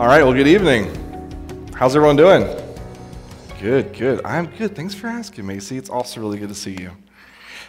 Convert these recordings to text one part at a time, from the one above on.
All right, well, good evening. How's everyone doing? Good, good. I'm good. Thanks for asking, Macy. It's also really good to see you.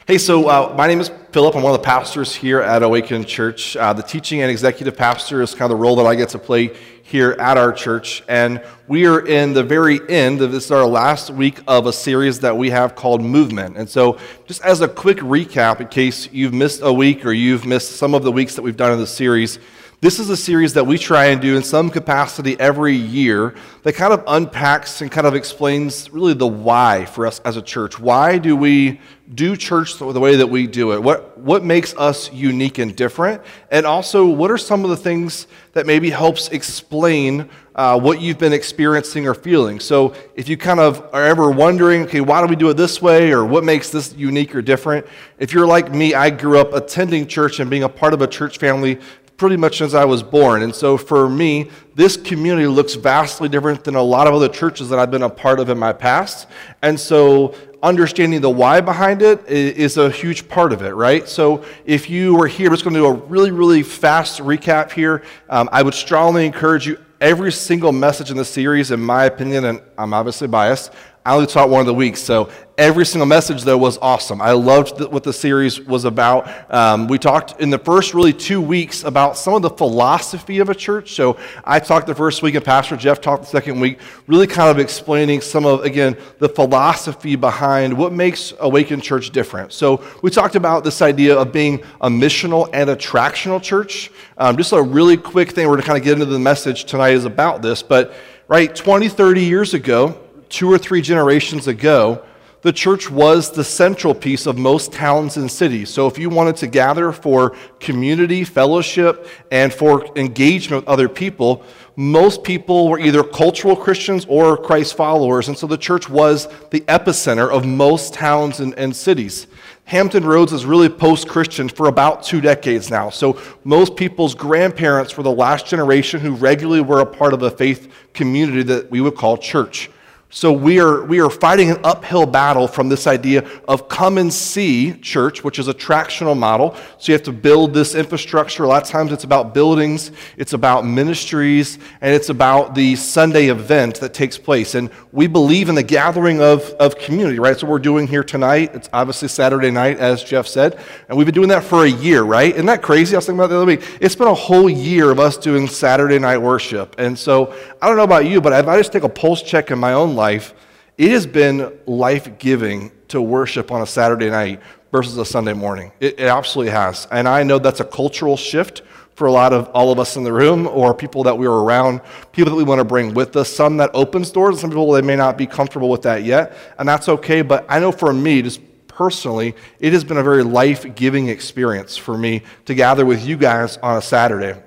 Hey, so uh, my name is Philip. I'm one of the pastors here at Awaken Church. Uh, the teaching and executive pastor is kind of the role that I get to play here at our church. And we are in the very end of this is our last week of a series that we have called Movement. And so, just as a quick recap, in case you've missed a week or you've missed some of the weeks that we've done in the series, this is a series that we try and do in some capacity every year that kind of unpacks and kind of explains really the why for us as a church. Why do we do church the way that we do it? What, what makes us unique and different? And also, what are some of the things that maybe helps explain uh, what you've been experiencing or feeling? So, if you kind of are ever wondering, okay, why do we do it this way, or what makes this unique or different? If you're like me, I grew up attending church and being a part of a church family pretty much since I was born. And so for me, this community looks vastly different than a lot of other churches that I've been a part of in my past. And so understanding the why behind it is a huge part of it, right? So if you were here, I'm just going to do a really, really fast recap here. Um, I would strongly encourage you. Every single message in the series, in my opinion, and I'm obviously biased, I only taught one of the weeks, so every single message though was awesome. I loved the, what the series was about. Um, we talked in the first really two weeks about some of the philosophy of a church. So I talked the first week, and Pastor Jeff talked the second week, really kind of explaining some of again the philosophy behind what makes Awaken Church different. So we talked about this idea of being a missional and attractional church. Um, just a really quick thing. We're going to kind of get into the message tonight is about this, but right 20, 30 years ago two or three generations ago, the church was the central piece of most towns and cities. So if you wanted to gather for community, fellowship, and for engagement with other people, most people were either cultural Christians or Christ followers. And so the church was the epicenter of most towns and, and cities. Hampton Roads is really post Christian for about two decades now. So most people's grandparents were the last generation who regularly were a part of a faith community that we would call church. So we are, we are fighting an uphill battle from this idea of come and see church, which is attractional model. So you have to build this infrastructure. A lot of times it's about buildings, it's about ministries, and it's about the Sunday event that takes place. And we believe in the gathering of, of community, right? So we're doing here tonight. It's obviously Saturday night, as Jeff said. And we've been doing that for a year, right? Isn't that crazy? I was thinking about the other week. It's been a whole year of us doing Saturday night worship. And so I don't know about you, but if I just take a pulse check in my own life, life, it has been life giving to worship on a Saturday night versus a Sunday morning. It, it, absolutely has. And I know that's a cultural shift for a lot of all of us in the room or people that we are around, people that we want to bring with us. Some that opens doors, some people they may not be comfortable with that yet, and that's okay. But I know for me, just personally, it has been a very life giving experience for me to gather with you guys on a Saturday.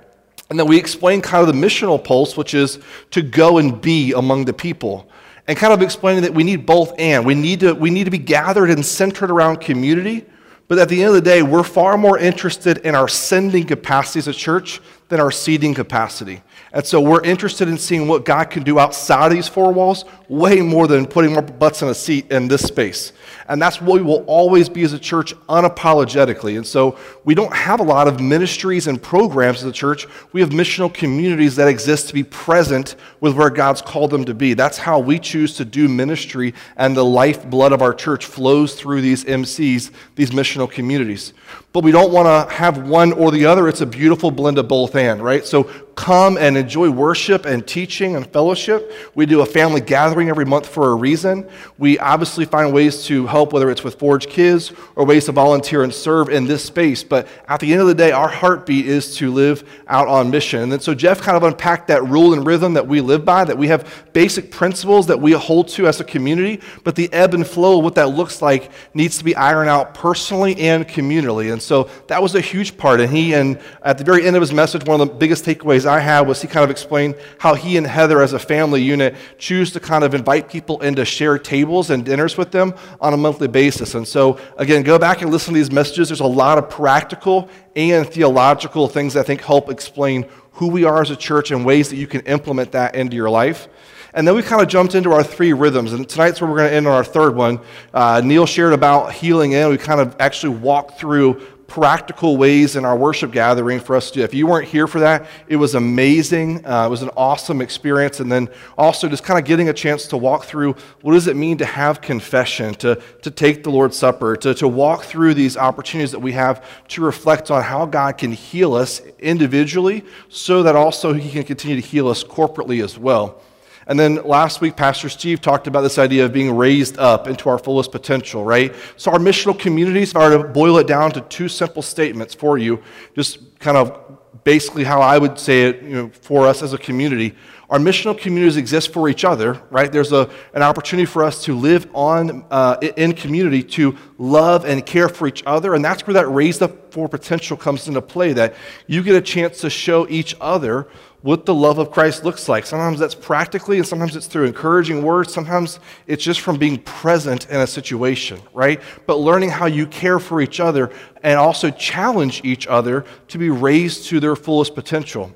And then we explain kind of the missional pulse, which is to go and be among the people and kind of explaining that we need both and. We need to, we need to be gathered and centered around community, but at the end of the day, we're far more interested in our sending capacity as a church than our seating capacity. And so we're interested in seeing what God can do outside of these four walls way more than putting more butts in a seat in this space. And that's what we will always be as a church unapologetically. And so we don't have a lot of ministries and programs as a church. We have missional communities that exist to be present with where God's called them to be. That's how we choose to do ministry, and the lifeblood of our church flows through these MCs, these missional communities. But we don't want to have one or the other. It's a beautiful blend of both and, right? So come and enjoy worship and teaching and fellowship. We do a family gathering every month for a reason. We obviously find ways to help, whether it's with Forge Kids or ways to volunteer and serve in this space. But at the end of the day, our heartbeat is to live out on mission. And so Jeff kind of unpacked that rule and rhythm that we live by, that we have basic principles that we hold to as a community, but the ebb and flow of what that looks like needs to be ironed out personally and communally. And so that was a huge part. And he, and at the very end of his message, one of the biggest takeaways I had was he kind of explained how he and Heather, as a family unit, choose to kind of invite people in to share tables and dinners with them on a monthly basis. And so, again, go back and listen to these messages. There's a lot of practical and theological things I think help explain who we are as a church and ways that you can implement that into your life. And then we kind of jumped into our three rhythms. And tonight's where we're going to end on our third one. Uh, Neil shared about healing in. We kind of actually walked through practical ways in our worship gathering for us to do. If you weren't here for that, it was amazing. Uh, it was an awesome experience. And then also just kind of getting a chance to walk through what does it mean to have confession, to, to take the Lord's Supper, to, to walk through these opportunities that we have to reflect on how God can heal us individually so that also He can continue to heal us corporately as well. And then last week, Pastor Steve talked about this idea of being raised up into our fullest potential, right? So, our missional communities, if I were to boil it down to two simple statements for you, just kind of basically how I would say it you know, for us as a community, our missional communities exist for each other, right? There's a, an opportunity for us to live on uh, in community, to love and care for each other, and that's where that raised up for potential comes into play. That you get a chance to show each other what the love of Christ looks like. Sometimes that's practically, and sometimes it's through encouraging words. Sometimes it's just from being present in a situation, right? But learning how you care for each other and also challenge each other to be raised to their fullest potential.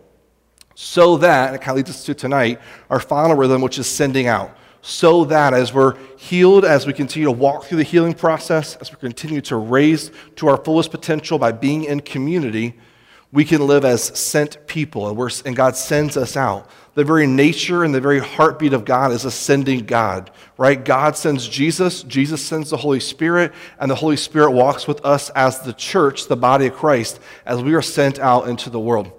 So that, and it kind of leads us to tonight, our final rhythm, which is sending out. So that as we're healed, as we continue to walk through the healing process, as we continue to raise to our fullest potential by being in community, we can live as sent people, and, and, God sends us out. The very nature and the very heartbeat of God is a sending God, right? God sends Jesus, Jesus sends the Holy Spirit, and the Holy Spirit walks with us as the church, the body of Christ, as we are sent out into the world.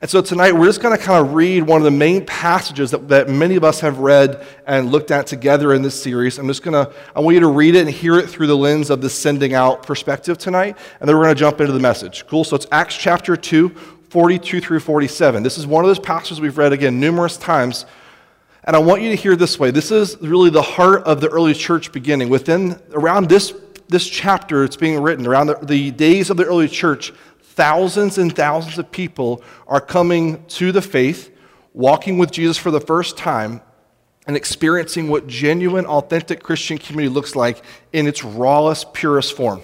And so tonight we're just going to kind of read one of the main passages that, that many of us have read and looked at together in this series. I'm just going to, I want you to read it and hear it through the lens of the sending out perspective tonight. And then we're going to jump into the message. Cool? So it's Acts chapter 2, 42 through 47. This is one of those passages we've read again numerous times. And I want you to hear this way. This is really the heart of the early church beginning. Within, around this, this chapter, it's being written, around the, the days of the early church, thousands and thousands of people are coming to the faith, walking with Jesus for the first time, and experiencing what genuine, authentic Christian community looks like in its rawest, purest form.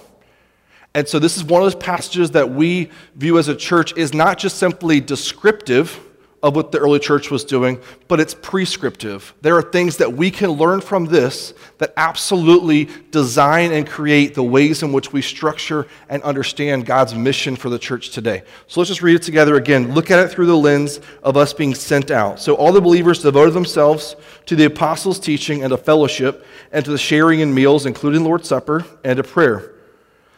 And so, this is one of those passages that we view as a church is not just simply descriptive of what the early church was doing, but it's prescriptive. There are things that we can learn from this that absolutely design and create the ways in which we structure and understand God's mission for the church today. So let's just read it together again. Look at it through the lens of us being sent out. So all the believers devoted themselves to the apostles' teaching and to fellowship and to the sharing in meals, including the Lord's Supper, and to prayer.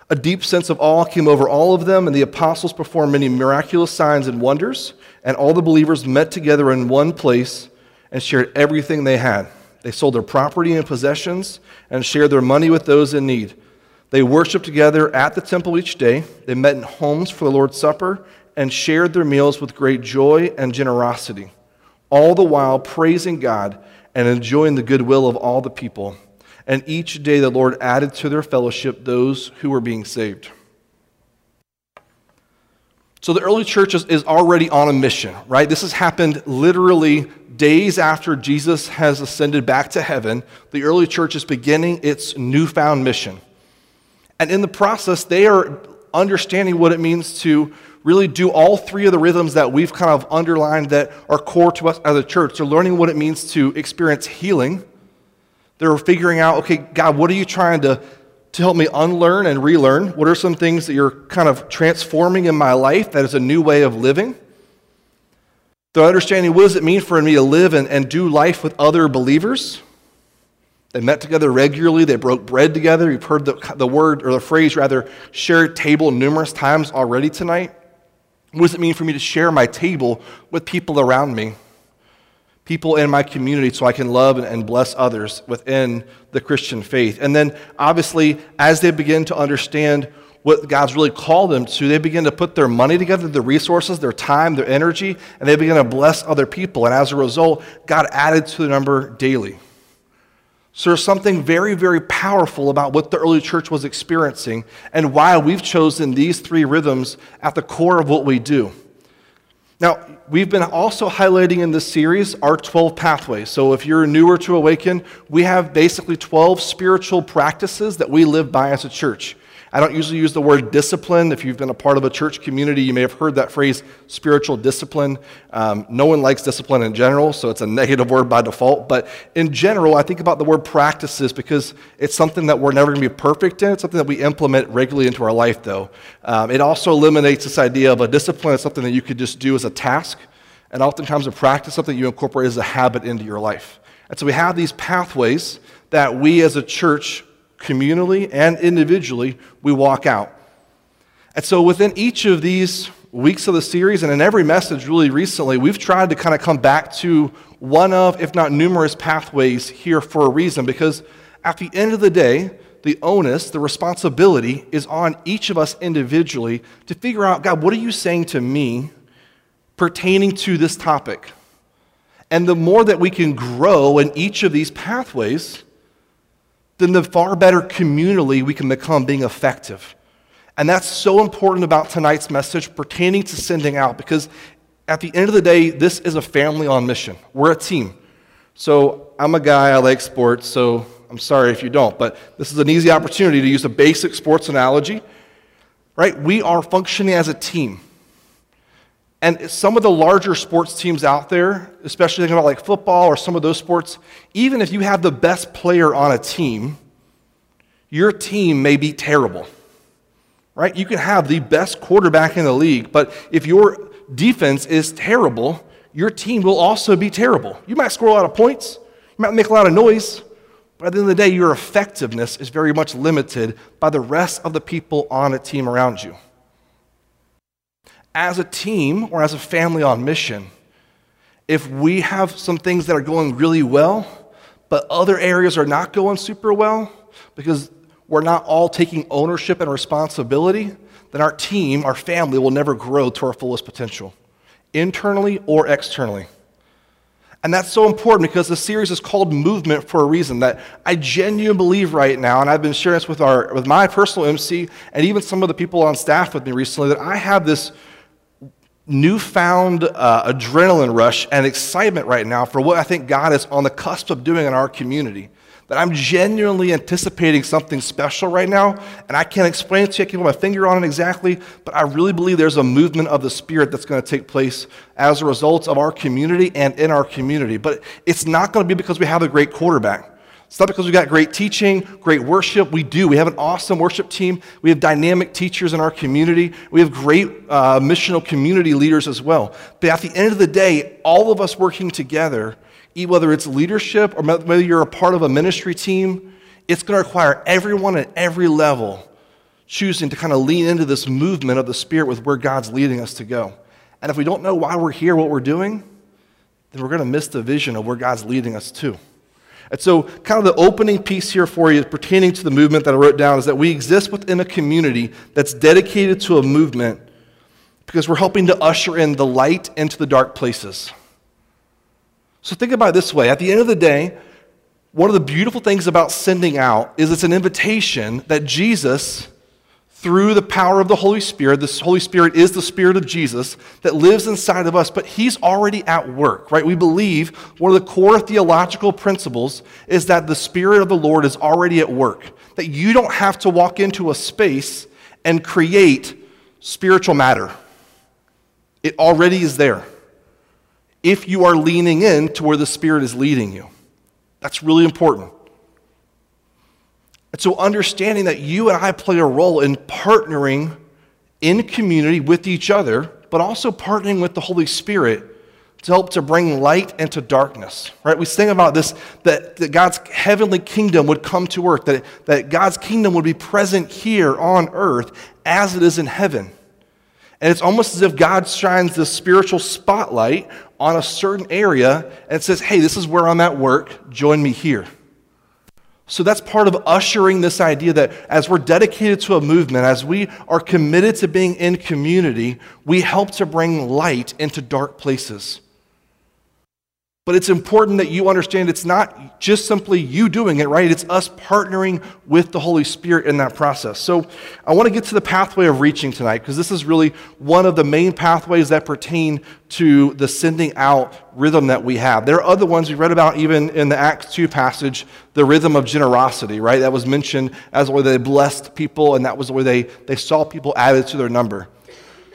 A deep sense of awe came over all of them, and the apostles performed many miraculous signs and wonders, and all the believers met together in one place and shared everything they had. They sold their property and possessions and shared their money with those in need. They worshiped together at the temple each day. They met in homes for the Lord's Supper and shared their meals with great joy and generosity, all the while praising God and enjoying the goodwill of all the people and each day the Lord added to their fellowship those who were being saved. So the early church is, is, already on a mission, right? This has happened literally days after Jesus has ascended back to heaven. The early church is beginning its newfound mission. And in the process, they are understanding what it means to really do all three of the rhythms that we've kind of underlined that are core to us as a church. They're learning what it means to experience healing they're figuring out, okay, God, what are you trying to, to help me unlearn and relearn? What are some things that you're kind of transforming in my life that is a new way of living? They're understanding what does it mean for me to live and, and do life with other believers? They met together regularly. They broke bread together. You've heard the, the word, or the phrase rather, shared table numerous times already tonight. What does it mean for me to share my table with people around me? People in my community so I can love and bless others within the Christian faith. And then, obviously, as they begin to understand what God's really called them to, they begin to put their money together, their resources, their time, their energy, and they begin to bless other people. And as a result, God added to the number daily. So there's something very, very powerful about what the early church was experiencing and why we've chosen these three rhythms at the core of what we do. Now, we've been also highlighting in this series our 12 pathways. So, if you're newer to Awaken, we have basically 12 spiritual practices that we live by as a church. I don't usually use the word discipline. If you've been a part of a church community, you may have heard that phrase, spiritual discipline. Um, no one likes discipline in general, so it's a negative word by default. But in general, I think about the word practices because it's something that we're never going to be perfect in. It's something that we implement regularly into our life, though. Um, it also eliminates this idea of a discipline as something that you could just do as a task, and oftentimes a practice, something you incorporate as a habit into your life. And so we have these pathways that we as a church communally and individually, we walk out. And so within each of these weeks of the series and in every message really recently, we've tried to kind of come back to one of, if not numerous, pathways here for a reason because at the end of the day, the onus, the responsibility is on each of us individually to figure out, God, what are you saying to me pertaining to this topic? And the more that we can grow in each of these pathways, then the far better communally we can become being effective. And that's so important about tonight's message pertaining to sending out because at the end of the day, this is a family on mission. We're a team. So I'm a guy, I like sports, so I'm sorry if you don't, but this is an easy opportunity to use a basic sports analogy. Right? We are functioning as a team. And some of the larger sports teams out there, especially thinking about like football or some of those sports, even if you have the best player on a team, your team may be terrible. Right? You can have the best quarterback in the league, but if your defense is terrible, your team will also be terrible. You might score a lot of points, you might make a lot of noise, but at the end of the day, your effectiveness is very much limited by the rest of the people on a team around you as a team or as a family on mission, if we have some things that are going really well, but other areas are not going super well because we're not all taking ownership and responsibility, then our team, our family, will never grow to our fullest potential, internally or externally. And that's so important because the series is called Movement for a reason. That I genuinely believe right now, and I've been sharing this with, our, with my personal MC and even some of the people on staff with me recently, that I have this newfound uh, adrenaline rush and excitement right now for what I think God is on the cusp of doing in our community. That I'm genuinely anticipating something special right now, and I can't explain it to you, I can't put my finger on it exactly, but I really believe there's a movement of the Spirit that's going to take place as a result of our community and in our community. But it's not going to be because we have a great quarterback. It's not because we've got great teaching, great worship. We do. We have an awesome worship team. We have dynamic teachers in our community. We have great uh, missional community leaders as well. But at the end of the day, all of us working together, whether it's leadership or whether you're a part of a ministry team, it's going to require everyone at every level choosing to kind of lean into this movement of the Spirit with where God's leading us to go. And if we don't know why we're here, what we're doing, then we're going to miss the vision of where God's leading us to. And so, kind of the opening piece here for you pertaining to the movement that I wrote down is that we exist within a community that's dedicated to a movement because we're helping to usher in the light into the dark places. So, think about it this way at the end of the day, one of the beautiful things about sending out is it's an invitation that Jesus through the power of the Holy Spirit. This Holy Spirit is the Spirit of Jesus that lives inside of us, but He's already at work, right? We believe one of the core theological principles is that the Spirit of the Lord is already at work, that you don't have to walk into a space and create spiritual matter. It already is there if you are leaning in to where the Spirit is leading you. That's really important. And so, understanding that you and I play a role in partnering in community with each other, but also partnering with the Holy Spirit to help to bring light into darkness, right? We sing about this that, that God's heavenly kingdom would come to earth, that, that God's kingdom would be present here on earth as it is in heaven. And it's almost as if God shines this spiritual spotlight on a certain area and says, hey, this is where I'm at work, join me here. So that's part of ushering this idea that as we're dedicated to a movement, as we are committed to being in community, we help to bring light into dark places. But it's important that you understand it's not just simply you doing it, right? It's us partnering with the Holy Spirit in that process. So I want to get to the pathway of reaching tonight because this is really one of the main pathways that pertain to the sending out rhythm that we have. There are other ones we read about even in the Acts 2 passage, the rhythm of generosity, right? That was mentioned as the way they blessed people and that was the way they, they saw people added to their number.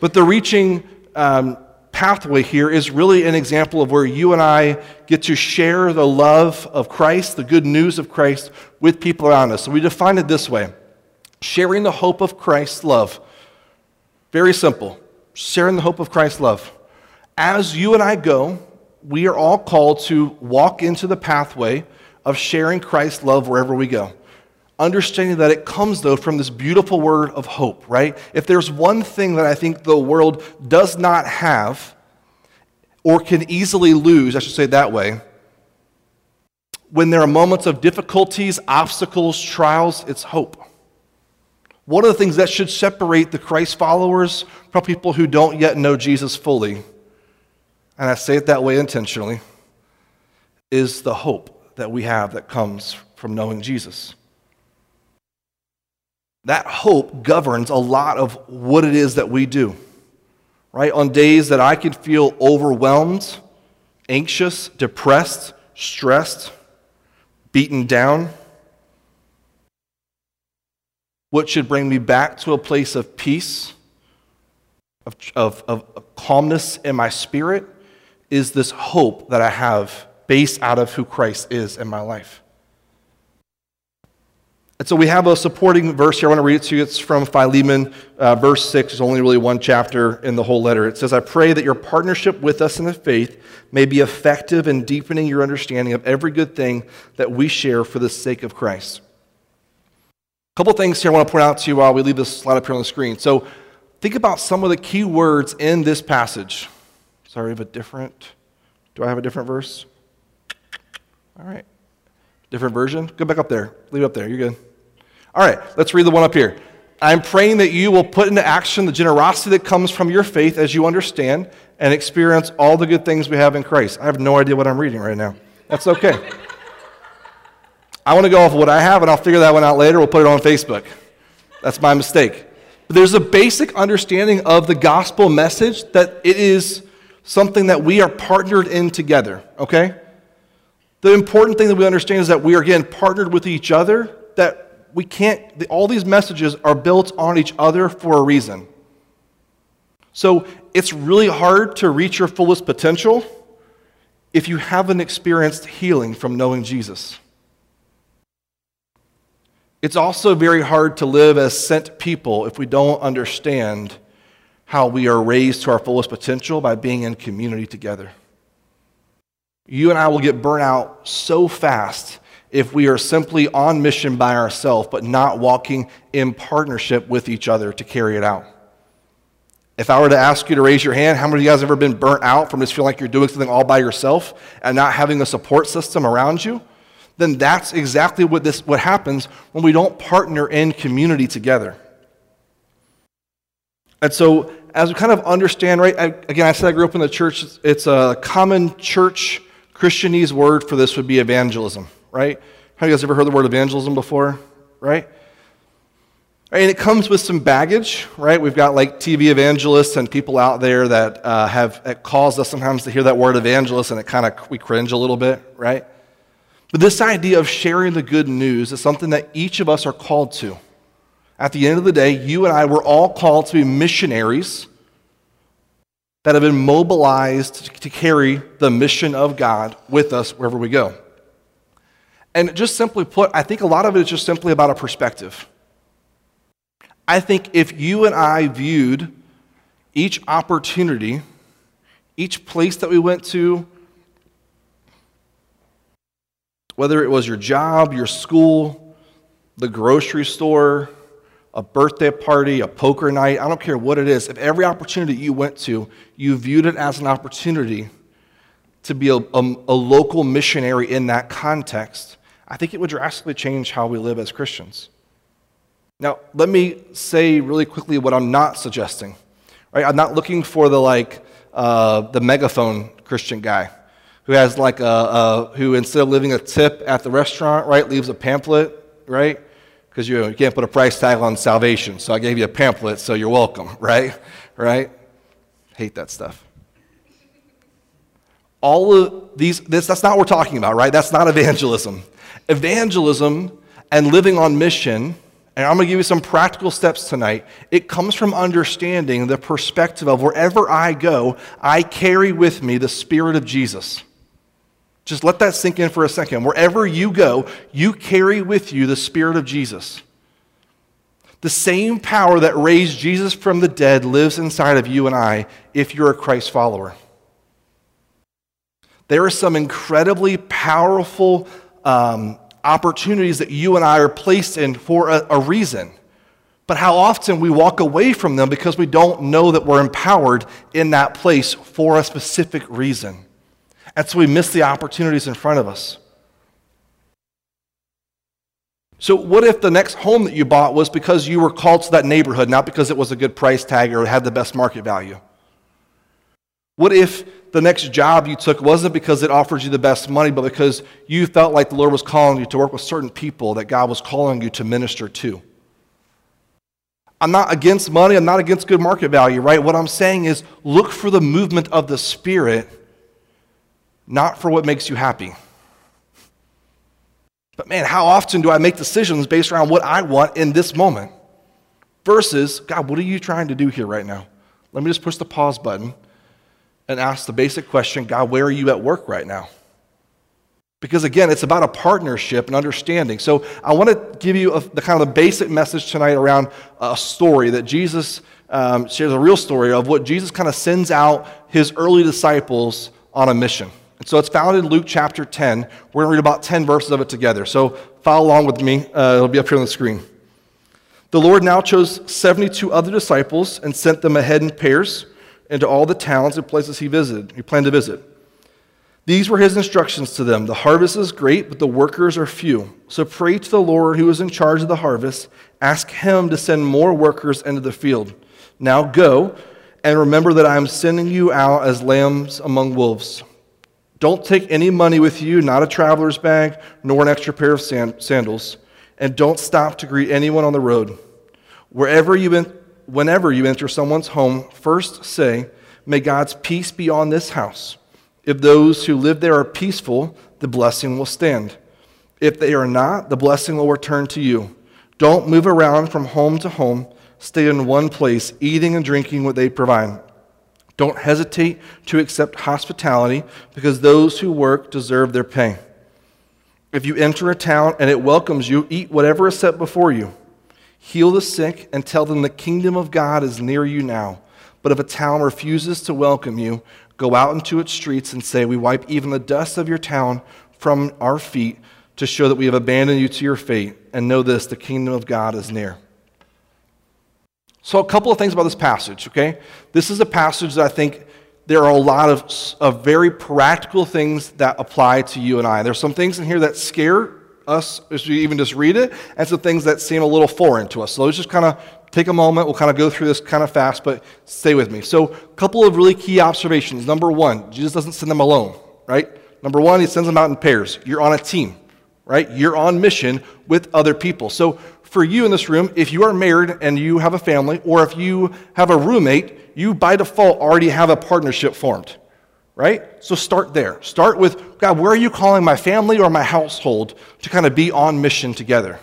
But the reaching um, pathway here is really an example of where you and I get to share the love of Christ, the good news of Christ, with people around us. So we define it this way sharing the hope of Christ's love. Very simple. Sharing the hope of Christ's love. As you and I go, we are all called to walk into the pathway of sharing Christ's love wherever we go understanding that it comes, though, from this beautiful word of hope, right? If there's one thing that I think the world does not have or can easily lose, I should say that way, when there are moments of difficulties, obstacles, trials, it's hope. One of the things that should separate the Christ followers from people who don't yet know Jesus fully, and I say it that way intentionally, is the hope that we have that comes from knowing Jesus. That hope governs a lot of what it is that we do. Right? On days that I can feel overwhelmed, anxious, depressed, stressed, beaten down, what should bring me back to a place of peace, of, of, of calmness in my spirit, is this hope that I have based out of who Christ is in my life. And so we have a supporting verse here. I want to read it to you. It's from Philemon, uh, verse 6. It's only really one chapter in the whole letter. It says, I pray that your partnership with us in the faith may be effective in deepening your understanding of every good thing that we share for the sake of Christ. A couple things here I want to point out to you while we leave this slide up here on the screen. So think about some of the key words in this passage. Sorry, I have a different. Do I have a different verse? All right. Different version? Go back up there. Leave it up there. You're good. All right, let's read the one up here. I'm praying that you will put into action the generosity that comes from your faith as you understand and experience all the good things we have in Christ. I have no idea what I'm reading right now. That's okay. I want to go off of what I have, and I'll figure that one out later. We'll put it on Facebook. That's my mistake. But there's a basic understanding of the gospel message that it is something that we are partnered in together, okay? The important thing that we understand is that we are, again, partnered with each other, that we can't, all these messages are built on each other for a reason. So it's really hard to reach your fullest potential if you haven't experienced healing from knowing Jesus. It's also very hard to live as sent people if we don't understand how we are raised to our fullest potential by being in community together. You and I will get burnt out so fast if we are simply on mission by ourselves, but not walking in partnership with each other to carry it out. If I were to ask you to raise your hand, how many of you guys have ever been burnt out from just feeling like you're doing something all by yourself and not having a support system around you? Then that's exactly what, this, what happens when we don't partner in community together. And so, as we kind of understand, right, I, again, I said I grew up in the church. It's a common church Christianese word for this would be evangelism right? Have you guys ever heard the word evangelism before, right? And it comes with some baggage, right? We've got like TV evangelists and people out there that uh, have it caused us sometimes to hear that word evangelist, and it kind of we cringe a little bit, right? But this idea of sharing the good news is something that each of us are called to. At the end of the day, you and I were all called to be missionaries that have been mobilized to carry the mission of God with us wherever we go. And just simply put, I think a lot of it is just simply about a perspective. I think if you and I viewed each opportunity, each place that we went to, whether it was your job, your school, the grocery store, a birthday party, a poker night, I don't care what it is, if every opportunity you went to, you viewed it as an opportunity to be a, a, a local missionary in that context, I think it would drastically change how we live as Christians. Now, let me say really quickly what I'm not suggesting. Right? I'm not looking for the like uh, the megaphone Christian guy who has like a, a who instead of leaving a tip at the restaurant, right, leaves a pamphlet, right? Because you, you can't put a price tag on salvation. So I gave you a pamphlet, so you're welcome, right? Right? Hate that stuff. All of these, this, that's not what we're talking about, right? That's not evangelism. Evangelism and living on mission and I'm going to give you some practical steps tonight. It comes from understanding the perspective of wherever I go, I carry with me the Spirit of Jesus. Just let that sink in for a second. Wherever you go, you carry with you the Spirit of Jesus. The same power that raised Jesus from the dead lives inside of you and I if you're a Christ follower. There are some incredibly powerful um, opportunities that you and I are placed in for a, a reason. But how often we walk away from them because we don't know that we're empowered in that place for a specific reason. And so we miss the opportunities in front of us. So, what if the next home that you bought was because you were called to that neighborhood, not because it was a good price tag or had the best market value? What if the next job you took wasn't because it offered you the best money, but because you felt like the Lord was calling you to work with certain people that God was calling you to minister to? I'm not against money, I'm not against good market value, right? What I'm saying is look for the movement of the Spirit, not for what makes you happy. But man, how often do I make decisions based around what I want in this moment? Versus, God, what are you trying to do here right now? Let me just push the pause button and ask the basic question God, where are you at work right now? Because again, it's about a partnership and understanding. So I want to give you a, the kind of the basic message tonight around a story that Jesus um, shares a real story of what Jesus kind of sends out his early disciples on a mission. And so it's found in Luke chapter 10. We're going to read about 10 verses of it together. So follow along with me. Uh, it'll be up here on the screen. The Lord now chose 72 other disciples and sent them ahead in pairs into all the towns and places he visited, he planned to visit. These were his instructions to them. The harvest is great, but the workers are few. So pray to the Lord who is in charge of the harvest. Ask him to send more workers into the field. Now go, and remember that I am sending you out as lambs among wolves. Don't take any money with you, not a traveler's bag, nor an extra pair of sandals. And don't stop to greet anyone on the road. Wherever you whenever you enter someone's home, first say, May God's peace be on this house. If those who live there are peaceful, the blessing will stand. If they are not, the blessing will return to you. Don't move around from home to home. Stay in one place, eating and drinking what they provide. Don't hesitate to accept hospitality because those who work deserve their pay. If you enter a town and it welcomes you, eat whatever is set before you Heal the sick and tell them the kingdom of God is near you now. But if a town refuses to welcome you, go out into its streets and say, We wipe even the dust of your town from our feet to show that we have abandoned you to your fate. And know this the kingdom of God is near. So, a couple of things about this passage, okay? This is a passage that I think there are a lot of, of very practical things that apply to you and I. There's some things in here that scare us as we even just read it, and some things that seem a little foreign to us. So let's just kind of take a moment. We'll kind of go through this kind of fast, but stay with me. So, a couple of really key observations. Number one, Jesus doesn't send them alone, right? Number one, he sends them out in pairs. You're on a team, right? You're on mission with other people. So, for you in this room, if you are married and you have a family, or if you have a roommate, you by default already have a partnership formed right? So start there. Start with, God, where are you calling my family or my household to kind of be on mission together?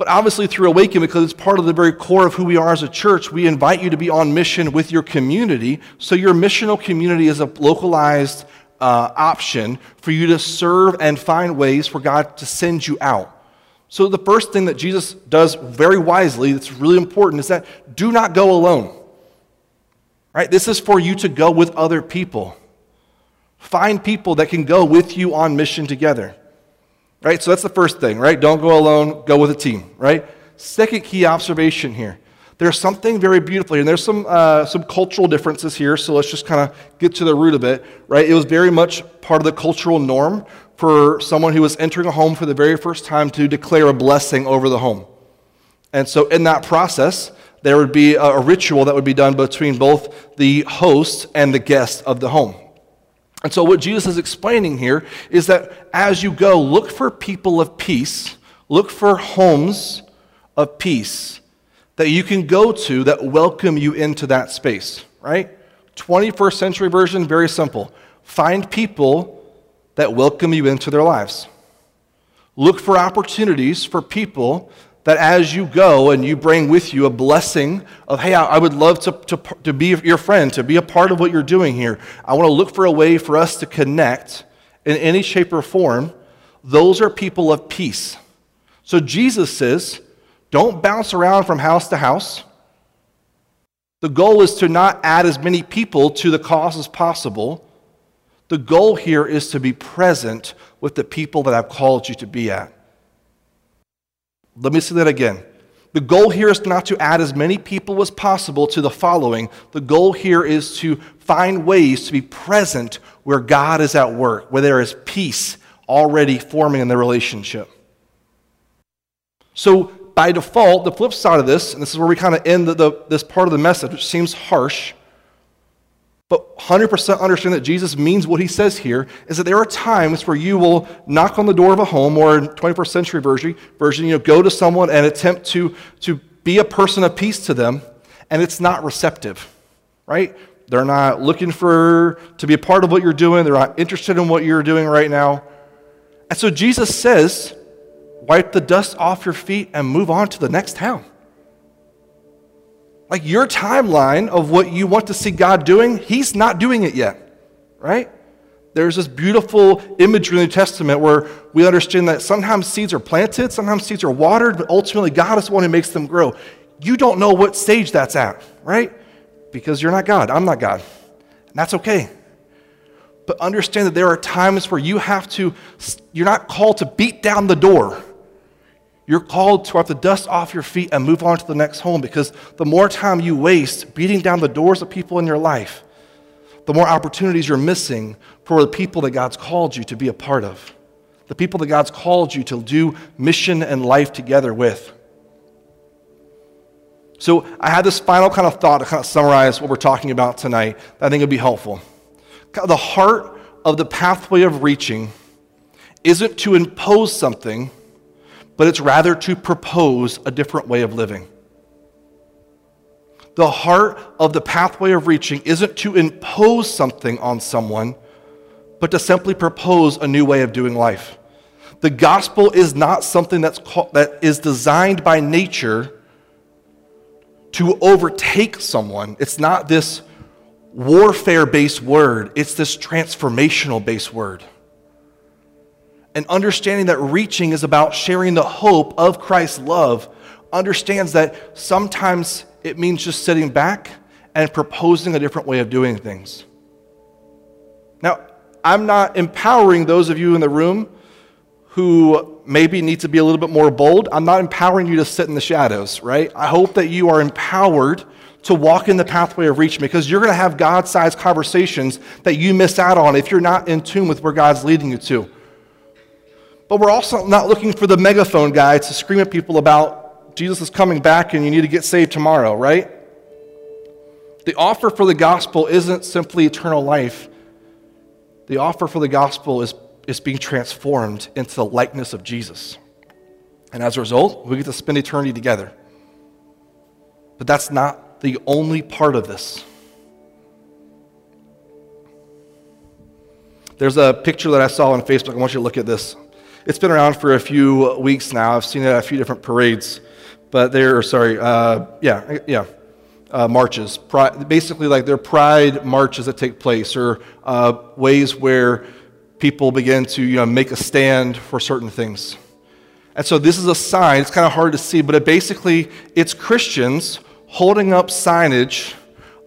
But obviously, through Awaken, because it's part of the very core of who we are as a church, we invite you to be on mission with your community. So, your missional community is a localized uh, option for you to serve and find ways for God to send you out. So, the first thing that Jesus does very wisely, that's really important, is that do not go alone. Right? This is for you to go with other people. Find people that can go with you on mission together. Right? So that's the first thing, right? Don't go alone, go with a team, right? Second key observation here. There's something very beautiful here, and there's some, uh, some cultural differences here, so let's just kind of get to the root of it, right? It was very much part of the cultural norm for someone who was entering a home for the very first time to declare a blessing over the home. And so, in that process, there would be a ritual that would be done between both the host and the guest of the home. And so, what Jesus is explaining here is that as you go, look for people of peace, look for homes of peace that you can go to that welcome you into that space, right? 21st century version, very simple. Find people that welcome you into their lives. Look for opportunities for people that as you go and you bring with you a blessing of, hey, I would love to, to, to be your friend, to be a part of what you're doing here. I want to look for a way for us to connect in any shape or form. Those are people of peace. So Jesus says, don't bounce around from house to house. The goal is to not add as many people to the cause as possible. The goal here is to be present with the people that I've called you to be at. Let me say that again. The goal here is not to add as many people as possible to the following. The goal here is to find ways to be present where God is at work, where there is peace already forming in the relationship. So, by default, the flip side of this, and this is where we kind of end the, the, this part of the message, which seems harsh, but 100% understand that Jesus means what he says here is that there are times where you will knock on the door of a home or in 21st century version, version you know, go to someone and attempt to, to be a person of peace to them, and it's not receptive, right? They're not looking for to be a part of what you're doing. They're not interested in what you're doing right now. And so Jesus says, wipe the dust off your feet and move on to the next town. Like your timeline of what you want to see God doing, He's not doing it yet, right? There's this beautiful imagery in the New Testament where we understand that sometimes seeds are planted, sometimes seeds are watered, but ultimately God is the one who makes them grow. You don't know what stage that's at, right? Because you're not God. I'm not God. And that's okay. But understand that there are times where you have to, you're not called to beat down the door you're called to wipe the dust off your feet and move on to the next home because the more time you waste beating down the doors of people in your life, the more opportunities you're missing for the people that God's called you to be a part of, the people that God's called you to do mission and life together with. So, I had this final kind of thought to kind of summarize what we're talking about tonight that I think would be helpful. The heart of the pathway of reaching isn't to impose something but it's rather to propose a different way of living. The heart of the pathway of reaching isn't to impose something on someone, but to simply propose a new way of doing life. The gospel is not something that's called, that is designed by nature to overtake someone. It's not this warfare based word, it's this transformational based word and understanding that reaching is about sharing the hope of Christ's love, understands that sometimes it means just sitting back and proposing a different way of doing things. Now, I'm not empowering those of you in the room who maybe need to be a little bit more bold. I'm not empowering you to sit in the shadows, right? I hope that you are empowered to walk in the pathway of reaching because you're going to have God sized conversations that you miss out on if you're not in tune with where God's leading you to. But we're also not looking for the megaphone guy to scream at people about Jesus is coming back and you need to get saved tomorrow, right? The offer for the gospel isn't simply eternal life. The offer for the gospel is, is being transformed into the likeness of Jesus. And as a result, we get to spend eternity together. But that's not the only part of this. There's a picture that I saw on Facebook. I want you to look at this. It's been around for a few weeks now. I've seen it at a few different parades, but they're sorry, uh, yeah, yeah, uh, marches. Basically, like they're pride marches that take place, or uh, ways where people begin to you know make a stand for certain things. And so this is a sign. It's kind of hard to see, but it basically it's Christians holding up signage,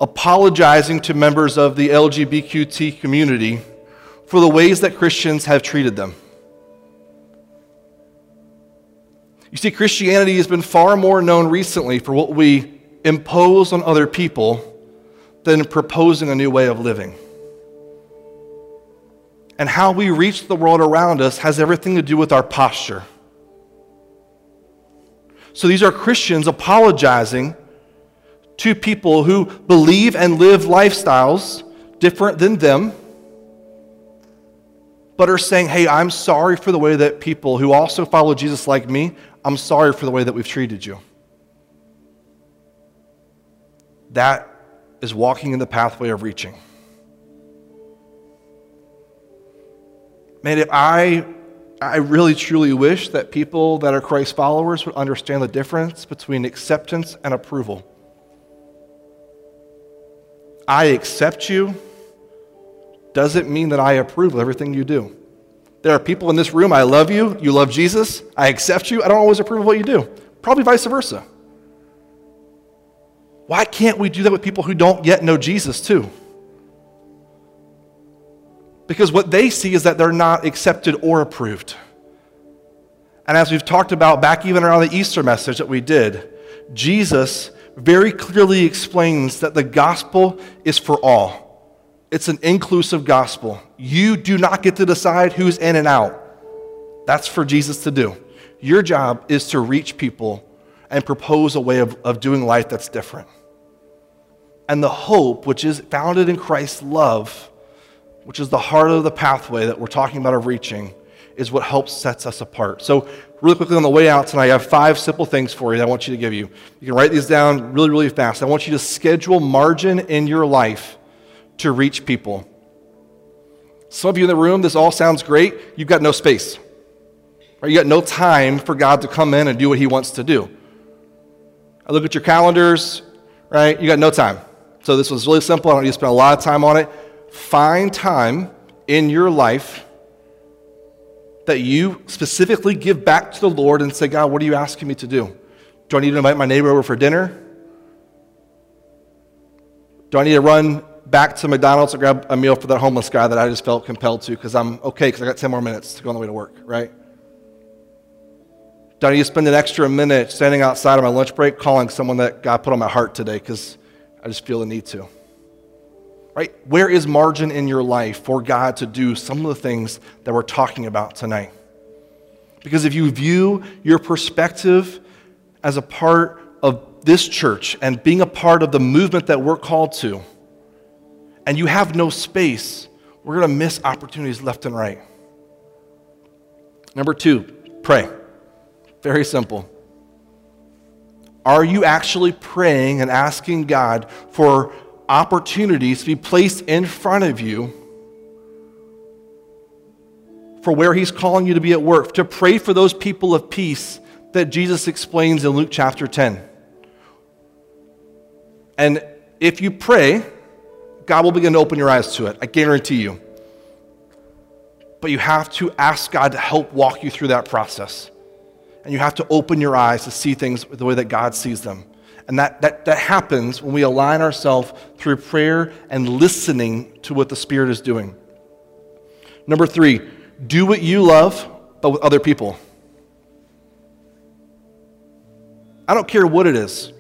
apologizing to members of the LGBTQ community for the ways that Christians have treated them. You see, Christianity has been far more known recently for what we impose on other people than proposing a new way of living. And how we reach the world around us has everything to do with our posture. So these are Christians apologizing to people who believe and live lifestyles different than them but are saying, hey, I'm sorry for the way that people who also follow Jesus like me, I'm sorry for the way that we've treated you. That is walking in the pathway of reaching. Man, if I, I really truly wish that people that are Christ followers would understand the difference between acceptance and approval. I accept you doesn't mean that I approve of everything you do. There are people in this room, I love you, you love Jesus, I accept you, I don't always approve of what you do. Probably vice versa. Why can't we do that with people who don't yet know Jesus, too? Because what they see is that they're not accepted or approved. And as we've talked about back even around the Easter message that we did, Jesus very clearly explains that the gospel is for all. It's an inclusive gospel. You do not get to decide who's in and out. That's for Jesus to do. Your job is to reach people and propose a way of, of doing life that's different. And the hope, which is founded in Christ's love, which is the heart of the pathway that we're talking about of reaching, is what helps sets us apart. So, really quickly on the way out tonight, I have five simple things for you that I want you to give you. You can write these down really, really fast. I want you to schedule margin in your life to reach people. Some of you in the room, this all sounds great. You've got no space. Right? You got no time for God to come in and do what He wants to do. I look at your calendars, right? You got no time. So this was really simple. I don't need to spend a lot of time on it. Find time in your life that you specifically give back to the Lord and say, God, what are you asking me to do? Do I need to invite my neighbor over for dinner? Do I need to run back to McDonald's to grab a meal for that homeless guy that I just felt compelled to because I'm okay because I got 10 more minutes to go on the way to work, right? Do I need to spend an extra minute standing outside on my lunch break calling someone that God put on my heart today because I just feel the need to? Right? Where is margin in your life for God to do some of the things that we're talking about tonight? Because if you view your perspective as a part of this church and being a part of the movement that we're called to, and you have no space, we're going to miss opportunities left and right. Number two, pray. Very simple. Are you actually praying and asking God for opportunities to be placed in front of you for where He's calling you to be at work, to pray for those people of peace that Jesus explains in Luke chapter 10? And if you pray, God will begin to open your eyes to it. I guarantee you. But you have to ask God to help walk you through that process. And you have to open your eyes to see things the way that God sees them. And that, that, that happens when we align ourselves through prayer and listening to what the Spirit is doing. Number three, do what you love, but with other people. I don't care what it is.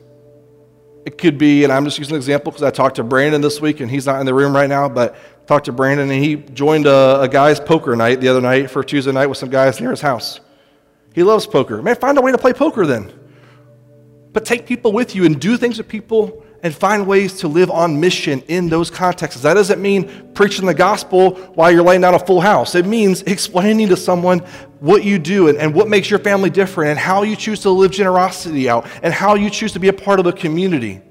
It could be, and I'm just using an example because I talked to Brandon this week and he's not in the room right now, but talked to Brandon and he joined a, a guy's poker night the other night for Tuesday night with some guys near his house. He loves poker. Man, find a way to play poker then. But take people with you and do things with people and find ways to live on mission in those contexts. That doesn't mean preaching the gospel while you're laying down a full house. It means explaining to someone what you do and, and what makes your family different and how you choose to live generosity out and how you choose to be a part of a community.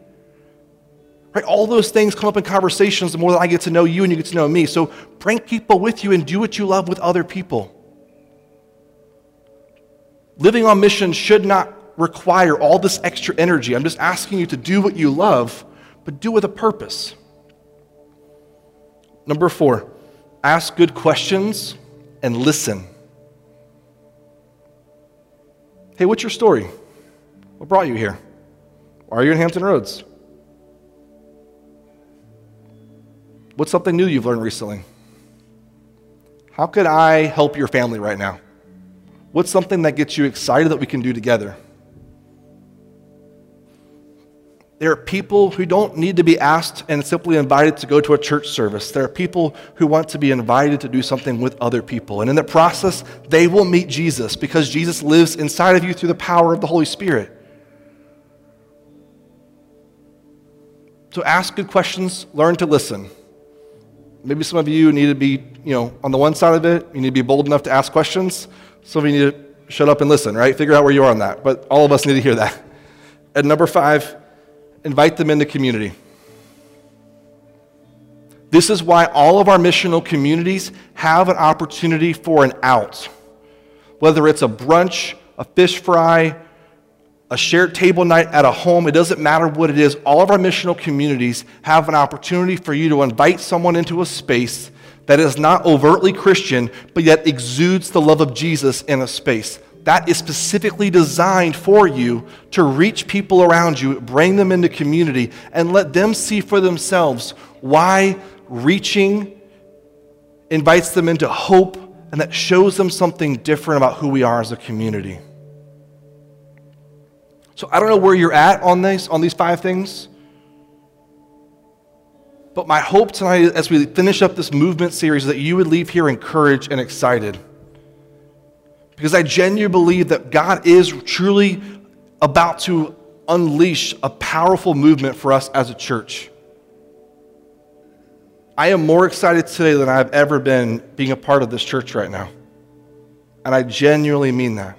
Right? All those things come up in conversations the more that I get to know you and you get to know me. So bring people with you and do what you love with other people. Living on mission should not require all this extra energy. I'm just asking you to do what you love, but do with a purpose. Number four, ask good questions and listen. Hey, what's your story? What brought you here? Why are you in Hampton Roads? What's something new you've learned recently? How could I help your family right now? What's something that gets you excited that we can do together? There are people who don't need to be asked and simply invited to go to a church service. There are people who want to be invited to do something with other people. And in the process, they will meet Jesus because Jesus lives inside of you through the power of the Holy Spirit. So ask good questions, learn to listen. maybe some of you need to be, you know, on the one side of it, you need to be bold enough to ask questions. Some of you need to shut up and listen, right? Figure out where you are on that. But all of us need to hear that. And number five, invite them into community. This is why all of our missional communities have an opportunity for an out. Whether it's a brunch, a fish fry, a shared table night at a home, it doesn't matter what it is. All of our missional communities have an opportunity for you to invite someone into a space that is not overtly Christian, but yet exudes the love of Jesus in a space. That is specifically designed for you to reach people around you, bring them into community, and let them see for themselves why reaching invites them into hope and that shows them something different about who we are as a community. So I don't know where you're at on these, on these five things. But my hope tonight, as we finish up this movement series, is that you would leave here encouraged and excited. Because I genuinely believe that God is truly about to unleash a powerful movement for us as a church. I am more excited today than I've ever been being a part of this church right now. And I genuinely mean that.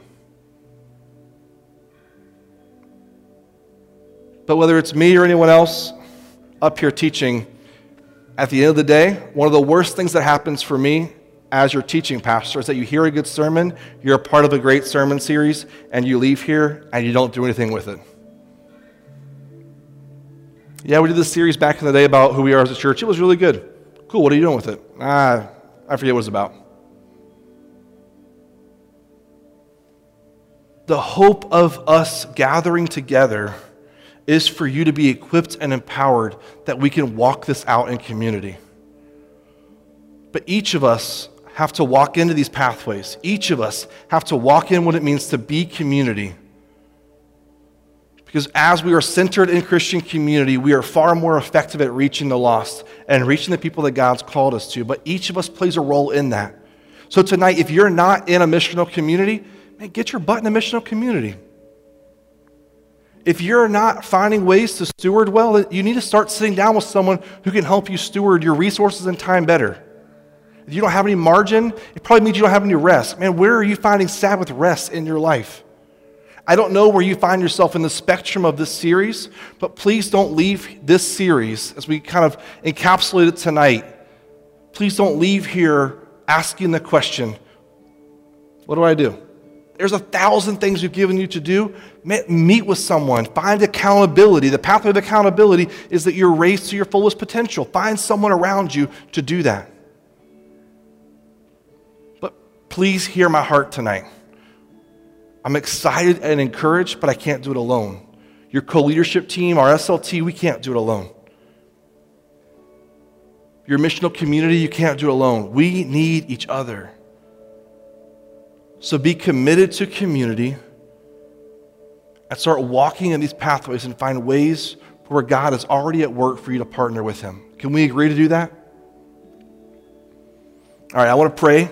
But whether it's me or anyone else up here teaching, at the end of the day, one of the worst things that happens for me as your teaching pastor is that you hear a good sermon, you're a part of a great sermon series, and you leave here and you don't do anything with it. Yeah, we did this series back in the day about who we are as a church. It was really good. Cool, what are you doing with it? Ah, I forget what it's about. The hope of us gathering together is for you to be equipped and empowered that we can walk this out in community. But each of us have to walk into these pathways. Each of us have to walk in what it means to be community. Because as we are centered in Christian community, we are far more effective at reaching the lost and reaching the people that God's called us to. But each of us plays a role in that. So tonight, if you're not in a missional community, man, get your butt in a missional community if you're not finding ways to steward well, you need to start sitting down with someone who can help you steward your resources and time better. You don't have any margin, it probably means you don't have any rest. Man, where are you finding Sabbath rest in your life? I don't know where you find yourself in the spectrum of this series, but please don't leave this series as we kind of encapsulate it tonight. Please don't leave here asking the question, What do I do? There's a thousand things we've given you to do. Meet with someone. Find accountability. The pathway of accountability is that you're raised to your fullest potential. Find someone around you to do that. Please hear my heart tonight. I'm excited and encouraged, but I can't do it alone. Your co leadership team, our SLT, we can't do it alone. Your missional community, you can't do it alone. We need each other. So be committed to community and start walking in these pathways and find ways where God is already at work for you to partner with Him. Can we agree to do that? All right, I want to pray,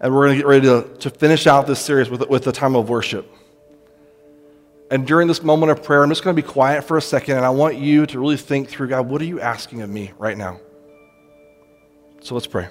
and we're going to get ready to, to finish out this series with, with the time of worship. And during this moment of prayer, I'm just going to be quiet for a second, and I want you to really think through God, what are you asking of me right now? So let's pray.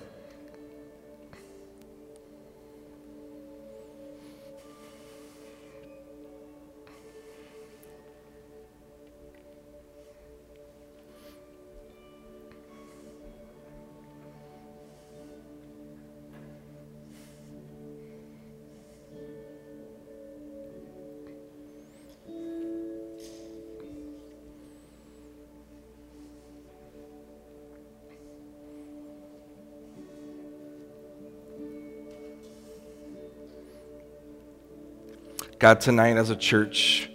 God, tonight as a church,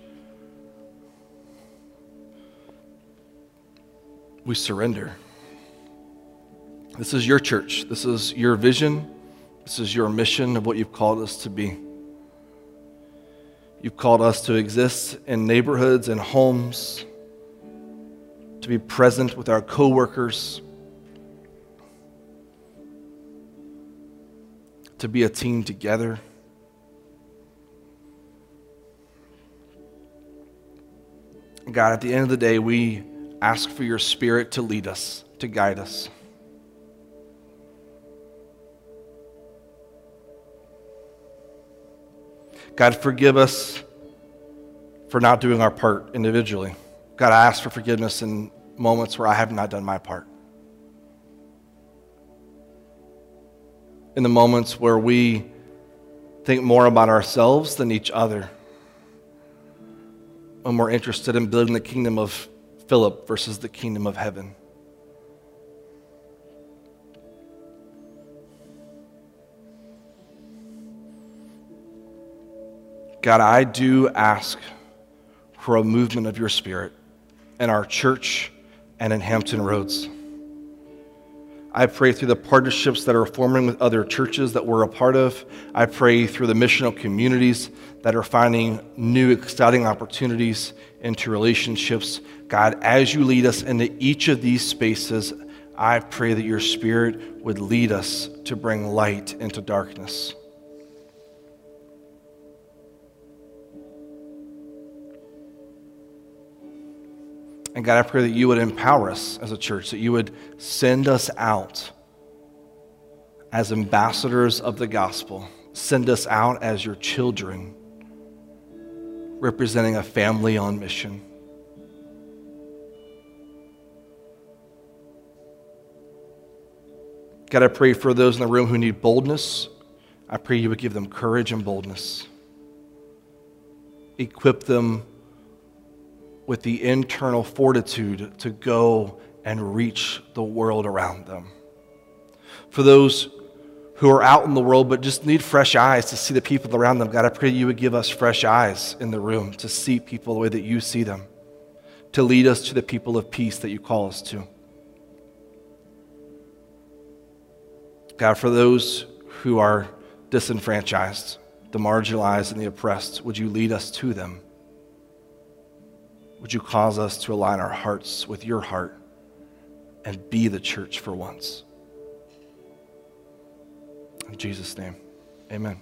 we surrender. This is your church. This is your vision. This is your mission of what you've called us to be. You've called us to exist in neighborhoods and homes, to be present with our coworkers, to be a team together. God, at the end of the day, we ask for your spirit to lead us, to guide us. God, forgive us for not doing our part individually. God, I ask for forgiveness in moments where I have not done my part. In the moments where we think more about ourselves than each other. When we're interested in building the kingdom of Philip versus the kingdom of heaven. God, I do ask for a movement of your spirit in our church and in Hampton Roads. I pray through the partnerships that are forming with other churches that we're a part of. I pray through the missional communities that are finding new, exciting opportunities into relationships. God, as you lead us into each of these spaces, I pray that your Spirit would lead us to bring light into darkness. And God, I pray that you would empower us as a church, that you would send us out as ambassadors of the gospel, send us out as your children, representing a family on mission. God, I pray for those in the room who need boldness. I pray you would give them courage and boldness. Equip them with the internal fortitude to go and reach the world around them. For those who are out in the world but just need fresh eyes to see the people around them, God, I pray you would give us fresh eyes in the room to see people the way that you see them, to lead us to the people of peace that you call us to. God, for those who are disenfranchised, the marginalized, and the oppressed, would you lead us to them? Would you cause us to align our hearts with your heart and be the church for once? In Jesus' name, amen.